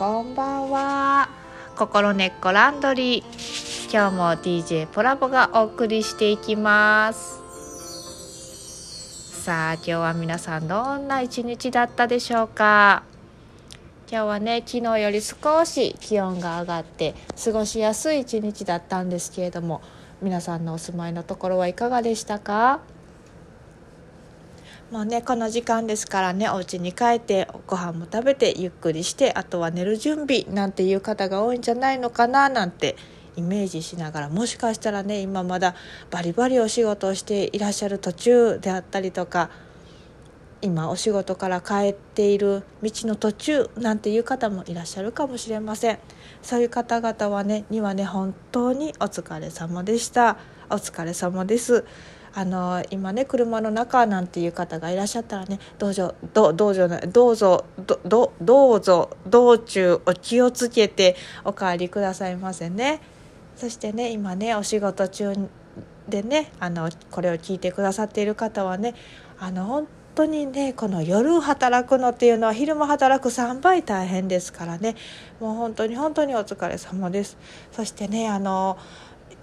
こんばんは。心根っこランドリー。今日も DJ ポラボがお送りしていきます。さあ今日は皆さんどんな一日だったでしょうか。今日はね昨日より少し気温が上がって過ごしやすい一日だったんですけれども皆さんのお住まいのところはいかがでしたか？もうねこの時間ですからねお家に帰ってご飯も食べてゆっくりしてあとは寝る準備なんていう方が多いんじゃないのかななんてイメージしながらもしかしたらね今まだバリバリお仕事をしていらっしゃる途中であったりとか今お仕事から帰っている道の途中なんていう方もいらっしゃるかもしれません。そういう方々はねにはね本当にお疲れ様でした。お疲れ様です。あの今ね車の中なんていう方がいらっしゃったらねどうぞどどうぞどうぞどどうぞ道中お気をつけてお帰りくださいませね。そしてね今ねお仕事中でねあのこれを聞いてくださっている方はねあの本当にねこの夜働くのっていうのは昼間働く3倍大変ですからね。もう本当に本当にお疲れ様です。そしてねあの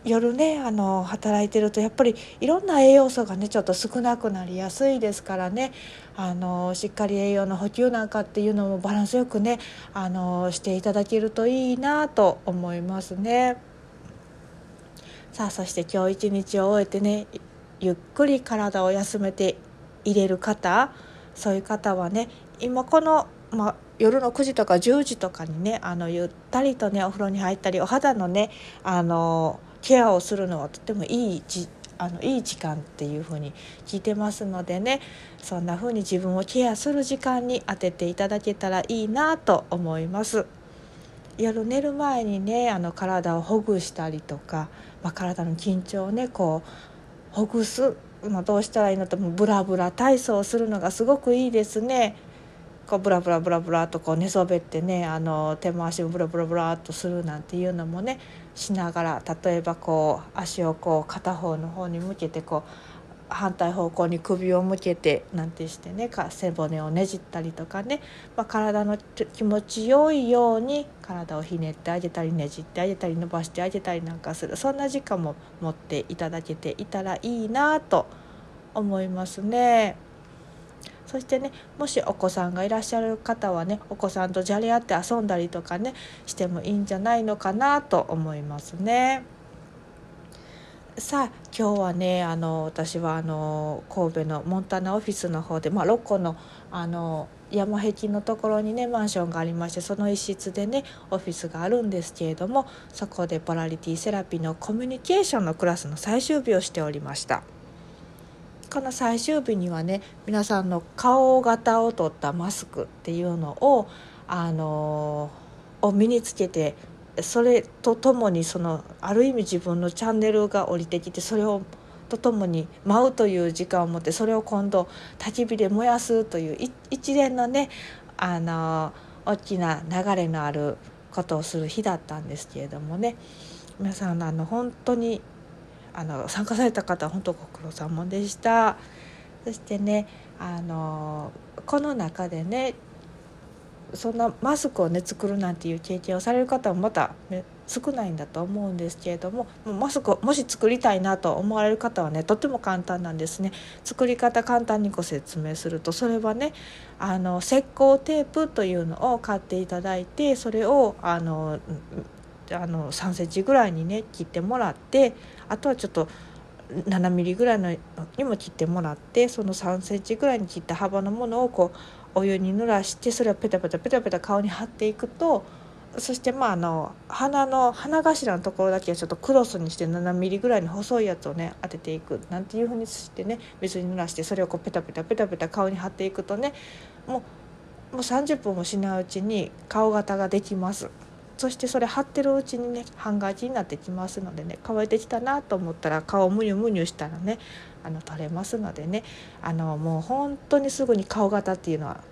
夜ねあの働いてるとやっぱりいろんな栄養素がねちょっと少なくなりやすいですからねあのしっかり栄養の補給なんかっていうのもバランスよくねあのしていただけるといいなと思いますね。さあそして今日一日を終えてねゆっくり体を休めて入れる方そういう方はね今この、まあ、夜の9時とか10時とかにねあのゆったりとねお風呂に入ったりお肌のねあのケアをするのはとてもいいじあのいい時間っていうふうに聞いてますのでねそんなふうに自分をケアする時間に当てていただけたらいいなと思います。夜寝る前にねあの体をほぐしたりとか、まあ、体の緊張をねこうほぐす、まあ、どうしたらいいのとブラブラ体操をするのがすごくいいですね。こうブラブラブラブラとこう寝そべってねあの手回しをブラブラブラっとするなんていうのもねしながら例えばこう足をこう片方の方に向けてこう反対方向に首を向けてなんてしてね背骨をねじったりとかね、まあ、体の気持ちよいように体をひねってあげたりねじってあげたり伸ばしてあげたりなんかするそんな時間も持っていただけていたらいいなと思いますね。そしてねもしお子さんがいらっしゃる方はねお子さんとじゃれ合って遊んだりとかねしてもいいんじゃないのかなと思いますね。さあ今日はねあの私はあの神戸のモンタナオフィスの方で、まあ、6個のあの山壁のところにねマンションがありましてその一室でねオフィスがあるんですけれどもそこでポラリティセラピーのコミュニケーションのクラスの最終日をしておりました。この最終日にはね皆さんの顔型を取ったマスクっていうのをあのを身につけてそれとともにそのある意味自分のチャンネルが降りてきてそれをとともに舞うという時間を持ってそれを今度焚き火で燃やすという一連のねあの大きな流れのあることをする日だったんですけれどもね。皆さんあの本当にあの参加された方本当ご苦労様でした。そしてねあのこの中でねそんなマスクをね作るなんていう経験をされる方もまた、ね、少ないんだと思うんですけれどもマスクをもし作りたいなと思われる方はねとっても簡単なんですね。作り方簡単にご説明するとそれはねあの石膏テープというのを買っていただいてそれをあのあの3センチぐらいにね切ってもらってあとはちょっと7ミリぐらいのにも切ってもらってその3センチぐらいに切った幅のものをこうお湯に濡らしてそれをペタペタペタペタ顔に貼っていくとそしてまああの鼻の鼻頭のところだけはちょっとクロスにして7ミリぐらいの細いやつをね当てていくなんていうふうにしてね水に濡らしてそれをこうペタペタペタペタ顔に貼っていくとねもうもう30分もしないうちに顔型ができます。そしてそれ貼ってるうちにね半乾きになってきますのでね乾いてきたなと思ったら顔むにゅむにゅしたらねあの取れますのでねあのもう本当にすぐに顔型っていうのは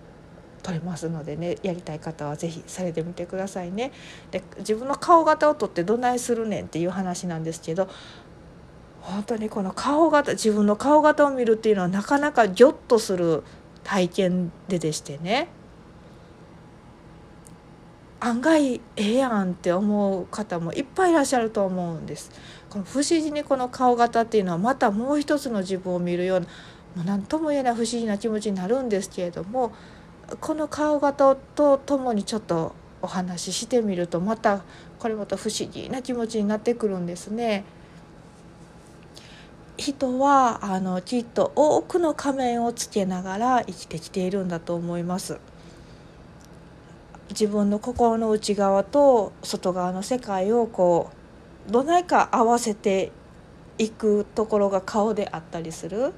取れますのでねやりたい方は是非されてみてくださいね。で自分の顔型を取ってどないするねんっていう話なんですけど本当にこの顔型自分の顔型を見るっていうのはなかなかギョッとする体験ででしてね案外ええやんって思う方もいっぱいいらっしゃると思うんです。この不思議にこの顔型っていうのはまたもう一つの自分を見るようなもう何とも言えない不思議な気持ちになるんですけれどもこの顔型とともにちょっとお話ししてみるとまたこれまた不思議な気持ちになってくるんですね。人はあのきっと多くの仮面をつけながら生きてきているんだと思います。自分の心の内側と外側の世界をこうどないか合わせていくところが顔であったりする。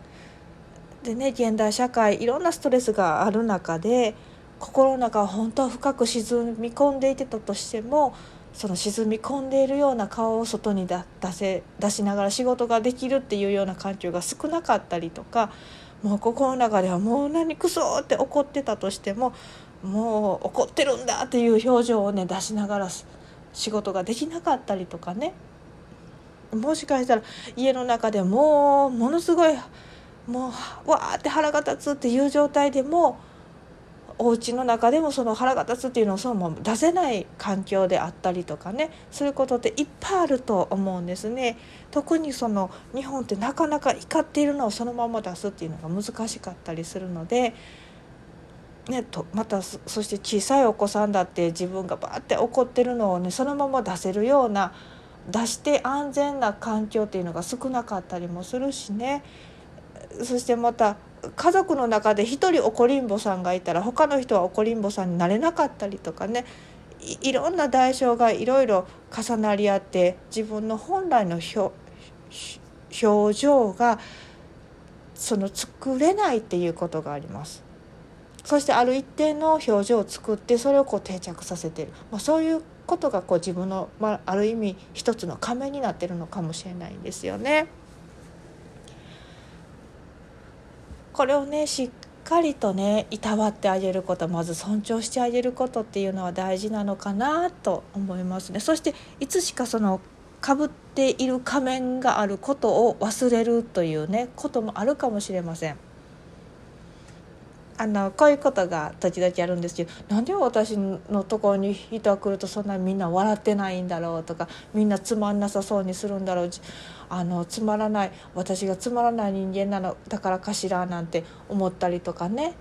でね現代社会いろんなストレスがある中で心の中は本当は深く沈み込んでいてたとしてもその沈み込んでいるような顔を外に出せ出しながら仕事ができるっていうような環境が少なかったりとかもう心の中ではもう何クソって怒ってたとしてももう怒ってるんだっていう表情をね出しながら仕事ができなかったりとかねもしかしたら家の中でもうものすごいもうわーって腹が立つっていう状態でもお家の中でもその腹が立つっていうのをそのまま出せない環境であったりとかねそういうことっていっぱいあると思うんですね。特にその日本ってなかなか怒っているのをそのまま出すっていうのが難しかったりするので。ね、とまたそして小さいお子さんだって自分がバーって怒ってるのをねそのまま出せるような出して安全な環境っていうのが少なかったりもするしねそしてまた家族の中で一人怒りんぼさんがいたら他の人は怒りんぼさんになれなかったりとかねいろんな代償がいろいろ重なり合って自分の本来の表情がその作れないっていうことがあります。そしてある一定の表情を作ってそれをこう定着させてる、まあ、そういうことがこう自分の、まあ、ある意味一つの仮面になってるのかもしれないんですよね。これをねしっかりとねいたわってあげることまず尊重してあげることっていうのは大事なのかなと思いますね。そしていつしかそのかぶっている仮面があることを忘れるというねこともあるかもしれません。あのこういうことが時々あるんですけどなんで私のところに人が来るとそんなみんな笑ってないんだろうとかみんなつまんなさそうにするんだろう。あのつまらない私がつまらない人間なのだからかしらなんて思ったりとかね。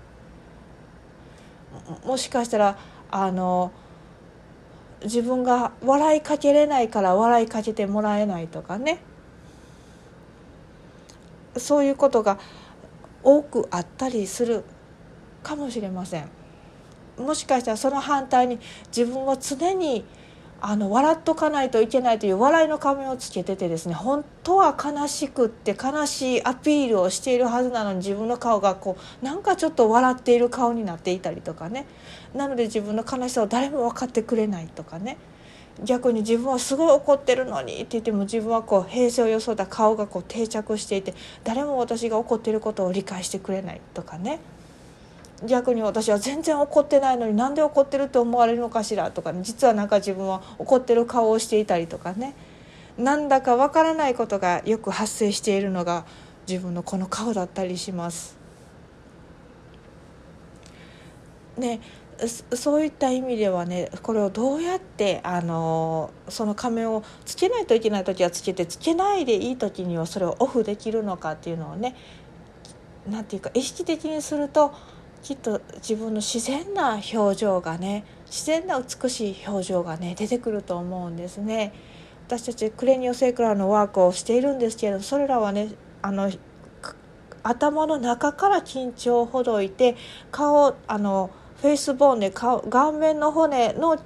もしかしたらあの自分が笑いかけれないから笑いかけてもらえないとかね。そういうことが多くあったりする。かもしれません。もしかしたらその反対に自分は常にあの笑っとかないといけないという笑いの仮面をつけててですね本当は悲しくって悲しいアピールをしているはずなのに自分の顔がこうなんかちょっと笑っている顔になっていたりとかね。なので自分の悲しさを誰も分かってくれないとかね。逆に自分はすごい怒ってるのにって言っても自分はこう平静を装った顔がこう定着していて誰も私が怒っていることを理解してくれないとかね。逆に私は全然怒ってないのになんで怒ってるって思われるのかしらとか、ね、実はなんか自分は怒ってる顔をしていたりとかねなんだかわからないことがよく発生しているのが自分のこの顔だったりします。ねそういった意味ではねこれをどうやってあのその仮面をつけないといけない時はつけてつけないでいい時にはそれをオフできるのかっていうのをね何て言うか意識的にするときっと自分の自然な表情がね自然な美しい表情がね出てくると思うんですね。私たちクレニオセイクラのワークをしているんですけれどそれらはねあの頭の中から緊張をほどいて顔あのフェイスボーンで顔顔面の骨の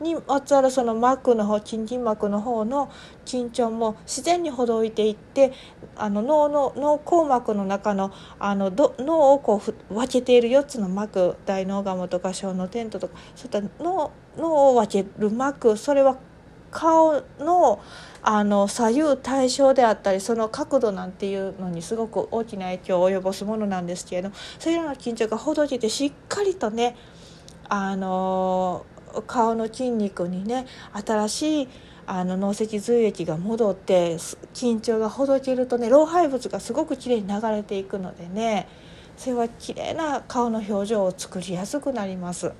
にまつわるその膜の方筋筋膜の方の緊張も自然にほどいていってあの脳の脳硬膜の中のあのど脳をこう分けている4つの膜大脳ガモとか小脳テントとかそういった脳脳を分ける膜それは顔のあの左右対称であったりその角度なんていうのにすごく大きな影響を及ぼすものなんですけれどそういうような緊張がほどけてしっかりとねあの顔の筋肉にね新しいあの脳脊髄液が戻って緊張がほどけるとね老廃物がすごくきれいに流れていくのでねそれは綺麗な顔の表情を作りやすくなります。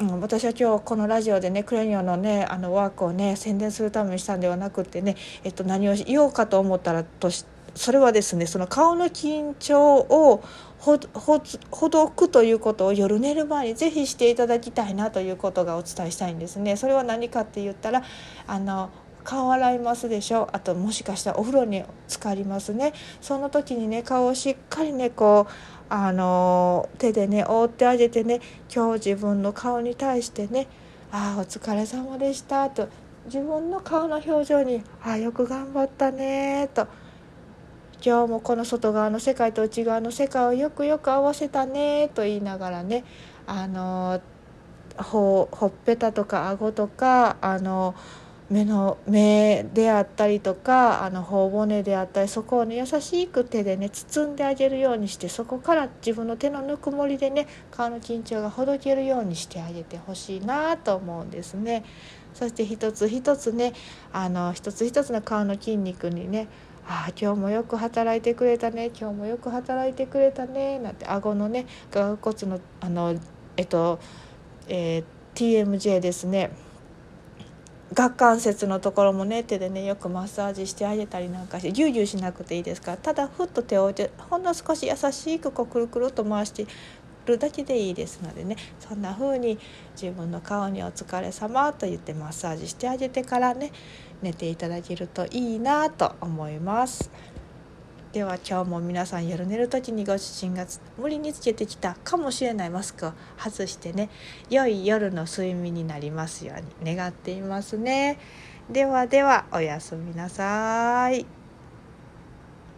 うん、私は今日このラジオでねクレニオのねあのワークをね宣伝するためにしたんではなくってね、えっと、何を言おうかと思ったらとしそれはですねその顔の緊張をほどくということを夜寝る前にぜひしていただきたいなということがお伝えしたいんですね。それは何かって言ったらあの顔洗いますでしょあともしかしたらお風呂に浸かりますねその時にね顔をしっかりねこうあの手でね覆ってあげてね今日自分の顔に対してね「ああお疲れ様でした」と自分の顔の表情に「ああよく頑張ったね」と「今日もこの外側の世界と内側の世界をよくよく合わせたね」と言いながらねあのほほっぺたとか顎とかあの目の目であったりとかあの頬骨であったりそこをね優しく手でね包んであげるようにしてそこから自分の手のぬくもりでね顔の緊張がほどけるようにしてあげてほしいなと思うんですね。そして一つ一つねあの一つ一つの顔の筋肉にねああ今日もよく働いてくれたね今日もよく働いてくれたねなんて顎のね顎骨のあのえっと、えー、TMJ ですね。顎関節のところもね手でねよくマッサージしてあげたりなんかしてギュウギュウしなくていいですからただふっと手を置いてほんの少し優しくこうくるくると回してるだけでいいですのでねそんな風に自分の顔に「お疲れ様と言ってマッサージしてあげてからね寝ていただけるといいなと思います。では今日も皆さん夜寝る時にご主人が無理につけてきたかもしれないマスクを外してね良い夜の睡眠になりますように願っていますね。ではではおやすみなさい。